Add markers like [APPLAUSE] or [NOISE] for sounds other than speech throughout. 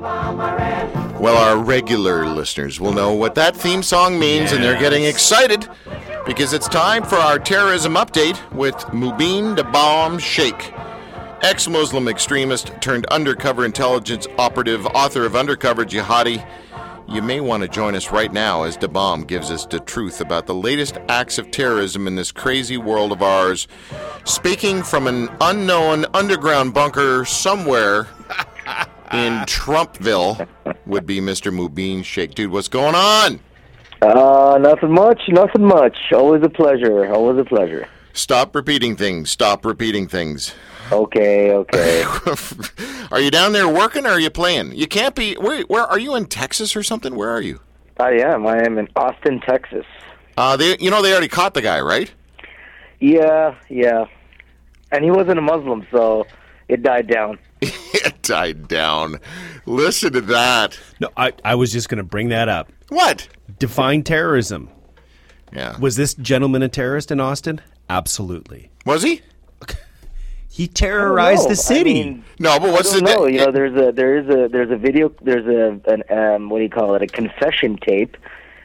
Well, our regular listeners will know what that theme song means, and they're getting excited because it's time for our terrorism update with Mubin Dabam Shaikh, ex Muslim extremist turned undercover intelligence operative, author of Undercover Jihadi. You may want to join us right now as Da Bomb gives us the truth about the latest acts of terrorism in this crazy world of ours. Speaking from an unknown underground bunker somewhere in Trumpville would be Mr. Mubin Shaikh. Dude, what's going on? Uh, nothing much, nothing much. Always a pleasure. Always a pleasure. Stop repeating things. Stop repeating things. Okay, okay. [LAUGHS] are you down there working or are you playing? You can't be. Where, where are you in Texas or something? Where are you? I am. I am in Austin, Texas. Uh, they, you know, they already caught the guy, right? Yeah, yeah. And he wasn't a Muslim, so it died down. [LAUGHS] it died down. Listen to that. No, I, I was just going to bring that up. What? Define terrorism. Yeah. Was this gentleman a terrorist in Austin? Absolutely. Was he? [LAUGHS] He terrorized the city. I mean, no, but what's I the? don't know. You know, there's a there is a there's a video there's a an um, what do you call it a confession tape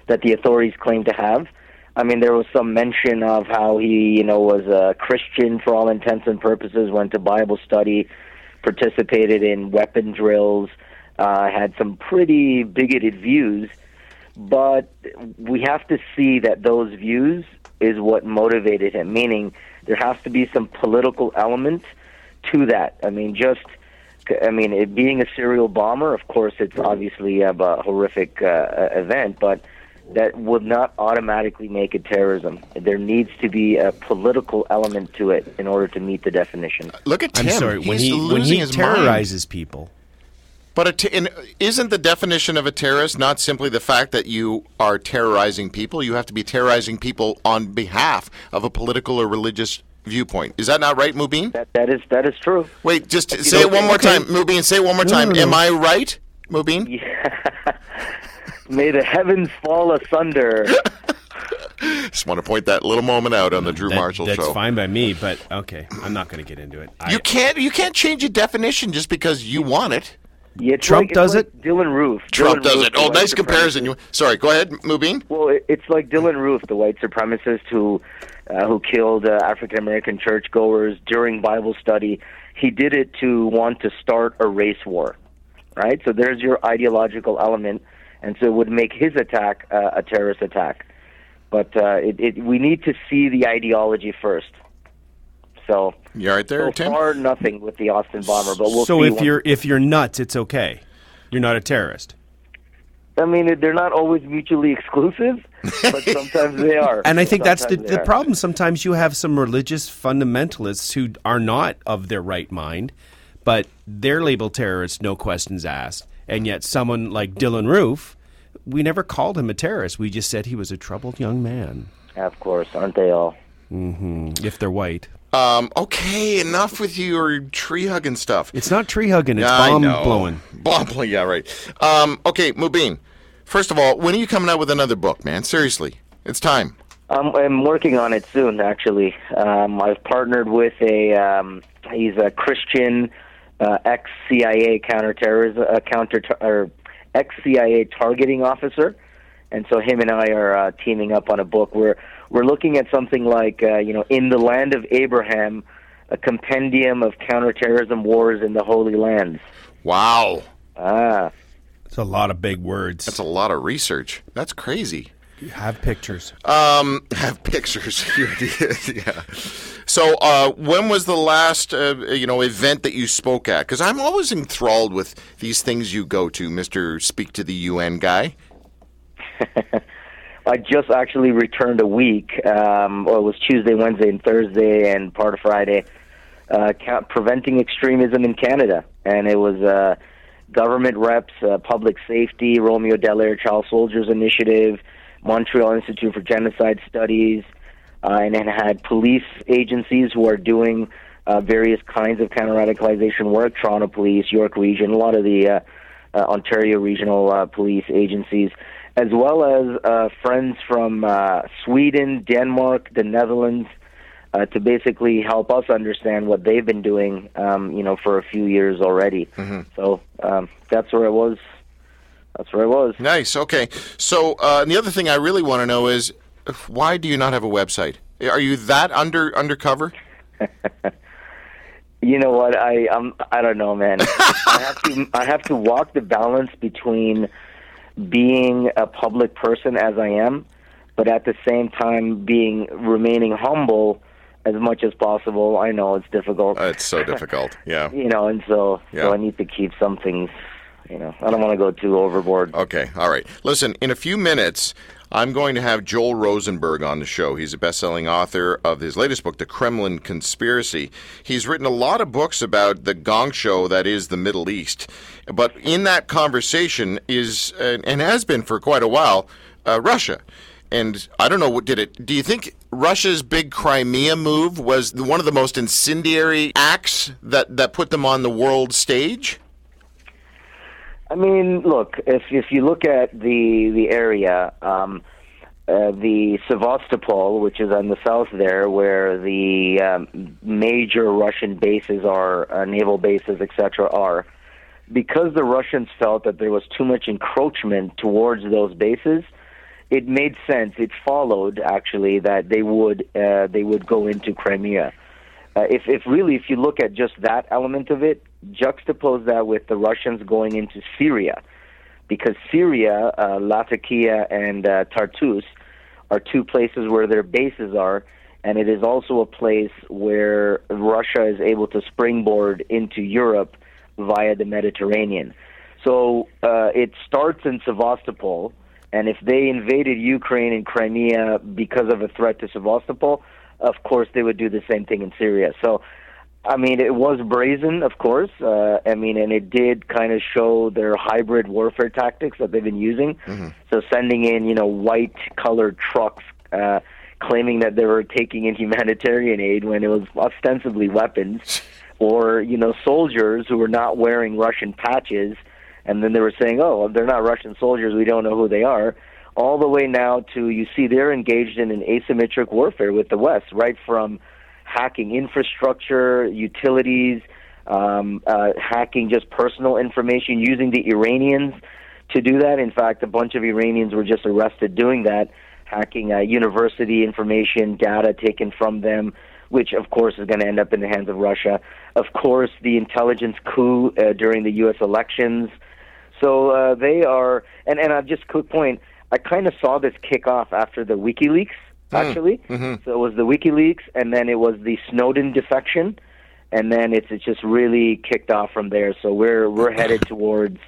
that the authorities claim to have. I mean, there was some mention of how he you know was a Christian for all intents and purposes, went to Bible study, participated in weapon drills, uh, had some pretty bigoted views. But we have to see that those views is what motivated him. Meaning, there has to be some political element to that. I mean, just, I mean, it being a serial bomber, of course, it's obviously a, a horrific uh, event, but that would not automatically make it terrorism. There needs to be a political element to it in order to meet the definition. Uh, look at Tim. I'm sorry. He's When he losing when he his terrorizes people, But a t- and isn't the definition of a terrorist not simply the fact that you are terrorizing people? You have to be terrorizing people on behalf of a political or religious viewpoint. Is that not right, Mubin? That that is that is true. Wait, just say it one more time, Mubin. Say it one more No, time. no, no. Am I right, Mubin? [LAUGHS] May the heavens fall asunder. [LAUGHS] Just want to point that little moment out on the Drew that- Marshall that's show. fine by me. But okay, I'm not going to get into it. I, You can't you can't change a definition just because you want it. Yeah, Trump like, does like it? Dylann Roof. Trump Dylann does Roof, it. Oh, nice comparison. You, sorry, go ahead, Mubin. Well, it's like Dylann Roof, the white supremacist who uh, who killed uh, African American churchgoers during Bible study. He did it to want to start a race war, right? So there's your ideological element, and so it would make his attack uh, a terrorist attack. But uh, it, it, we need to see the ideology first. So You all right there, so Tim? far nothing with the Austin bomber, but we'll so see. if once- you're if you're nuts, it's okay. You're not a terrorist. I mean, they're not always mutually exclusive, but [LAUGHS] sometimes they are. And I think that's the, the problem. Sometimes you have some religious fundamentalists who are not of their right mind, but they're labeled terrorists, no questions asked. And yet, someone like Dylann Roof, we never called him a terrorist. We just said he was a troubled young man, Of course, aren't they all? if they're white. Um, okay, enough with your tree hugging stuff. It's not tree hugging, it's I bomb know. blowing. Bomb blowing, yeah, right. Um, okay, Mubin. First of all, when are you coming out with another book, man? Seriously, it's time. Um, I'm working on it soon, actually. Um, I've partnered with a um, he's a Christian uh, ex CIA counterterrorism uh, counter or ex CIA targeting officer, and so him and I are uh, teaming up on a book. We're we're looking at something like uh, you know, in the land of Abraham, a compendium of counterterrorism wars in the Holy Lands. Wow, Ah, It's a lot of big words. that's a lot of research. That's crazy. Have pictures. Um, [LAUGHS] have pictures. [LAUGHS] [LAUGHS] yeah. So, uh, when was the last uh, you know event that you spoke at? Because I'm always enthralled with these things you go to, Mister Speak to the UN guy. I just actually returned a week. Um, well, it was Tuesday, Wednesday, and Thursday, and part of Friday. Uh, preventing extremism in Canada, and it was uh, government reps, uh, public safety, Romeo Dallaire Child Soldiers Initiative, Montreal Institute for Genocide Studies, uh, and then had police agencies who are doing uh, various kinds of counter radicalization work. Toronto Police, York Region, a lot of the uh, uh, Ontario regional uh, police agencies, as well as uh, friends from uh, Sweden, Denmark, the Netherlands, uh, to basically help us understand what they've been doing, um, you know, for a few years already. So um, that's where I was. That's where I was. Nice. Okay. So uh, the other thing I really want to know is why do you not have a website? Are you that under undercover? [LAUGHS] You know what? I um I don't know, man. [LAUGHS] I have to I have to walk the balance between being a public person as I am, but at the same time being remaining humble as much as possible. I know it's difficult. Uh, it's so difficult. [LAUGHS] Yeah. you know, and so Yeah. so I need to keep some things. You know, I don't want to go too overboard. Okay, all right. Listen, in a few minutes, I'm going to have Joel Rosenberg on the show. He's a best-selling author of his latest book, The Kremlin Conspiracy. He's written a lot of books about the gong show that is the Middle East. But in that conversation is and has been for quite a while uh, Russia. And I don't know what did it. Do you think Russia's big Crimea move was one of the most incendiary acts that that put them on the world stage? I mean, look, if if you look at the the area, um, uh, the Sevastopol, which is on the south there, where the um, major Russian bases are, uh, naval bases, etc., are, because the Russians felt that there was too much encroachment towards those bases, it made sense. It followed actually that they would uh, they would go into Crimea. Uh, if if really if you look at just that element of it, juxtapose that with the Russians going into Syria, because Syria, uh, Latakia, and uh, Tartus are two places where their bases are, and it is also a place where Russia is able to springboard into Europe via the Mediterranean. So uh, it starts in Sevastopol, and if they invaded Ukraine and Crimea because of a threat to Sevastopol, of course they would do the same thing in Syria. So, I mean, it was brazen, of course. Uh, I mean, and it did kind of show their hybrid warfare tactics that they've been using. So, sending in, you know, white colored trucks. Uh, claiming that they were taking in humanitarian aid when it was ostensibly weapons, [LAUGHS] or you know soldiers who were not wearing Russian patches, and then they were saying, "Oh, they're not Russian soldiers. We don't know who they are." All the way now to you see they're engaged in an asymmetric warfare with the West, right from hacking infrastructure, utilities, um, uh, hacking just personal information, using the Iranians to do that. In fact, a bunch of Iranians were just arrested doing that, hacking uh, university information, data taken from them, which of course is going to end up in the hands of Russia. Of course, the intelligence coup uh, during the U.S. elections. So uh, they are, and and uh, just quick point. I kind of saw this kick off after the WikiLeaks, actually. So it was the WikiLeaks, and then it was the Snowden defection, and then it's it's just really kicked off from there. So we're we're headed [LAUGHS] towards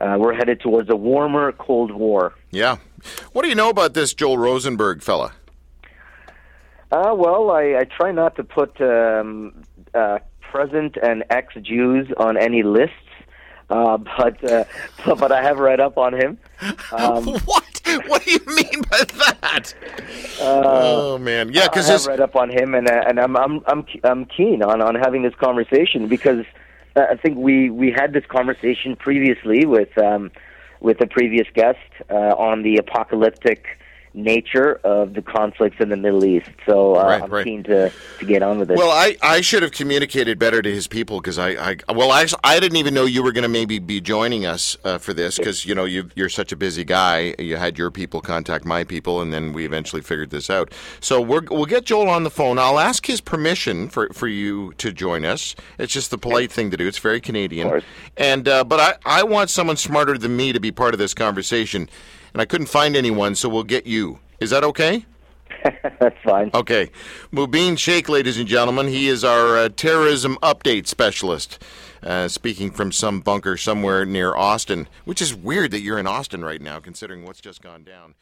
uh, we're headed towards a warmer Cold War. Yeah. What do you know about this Joel Rosenberg fella? Uh, well, I, I try not to put um, uh, present and ex Jews on any lists, uh, [LAUGHS] but, uh, [LAUGHS] but I have read up on him. Um, [LAUGHS] what? Do you mean by that? oh man, yeah, because I have read up on him, and uh, and I'm I'm I'm I'm keen on on having this conversation because uh, I think we we had this conversation previously with um, with a previous guest uh, on the apocalyptic nature of the conflicts in the Middle East. So uh, Right, I'm right. keen to to get on with it. well, I, I should have communicated better to his people because I, I well I, I didn't even know you were going to maybe be joining us uh, for this because you know you you're such a busy guy. You had your people contact my people, and then we eventually figured this out. So we're, we'll get Joel on the phone. I'll ask his permission for, for you to join us. It's just the polite thing to do. It's very Canadian. course. And uh, but I, I want someone smarter than me to be part of this conversation, and I couldn't find anyone, so we'll get you. Is that okay? [LAUGHS] That's fine. Okay. Mubin Shaikh, ladies and gentlemen, he is our uh, terrorism update specialist, uh, speaking from some bunker somewhere near Austin, which is weird that you're in Austin right now, considering what's just gone down.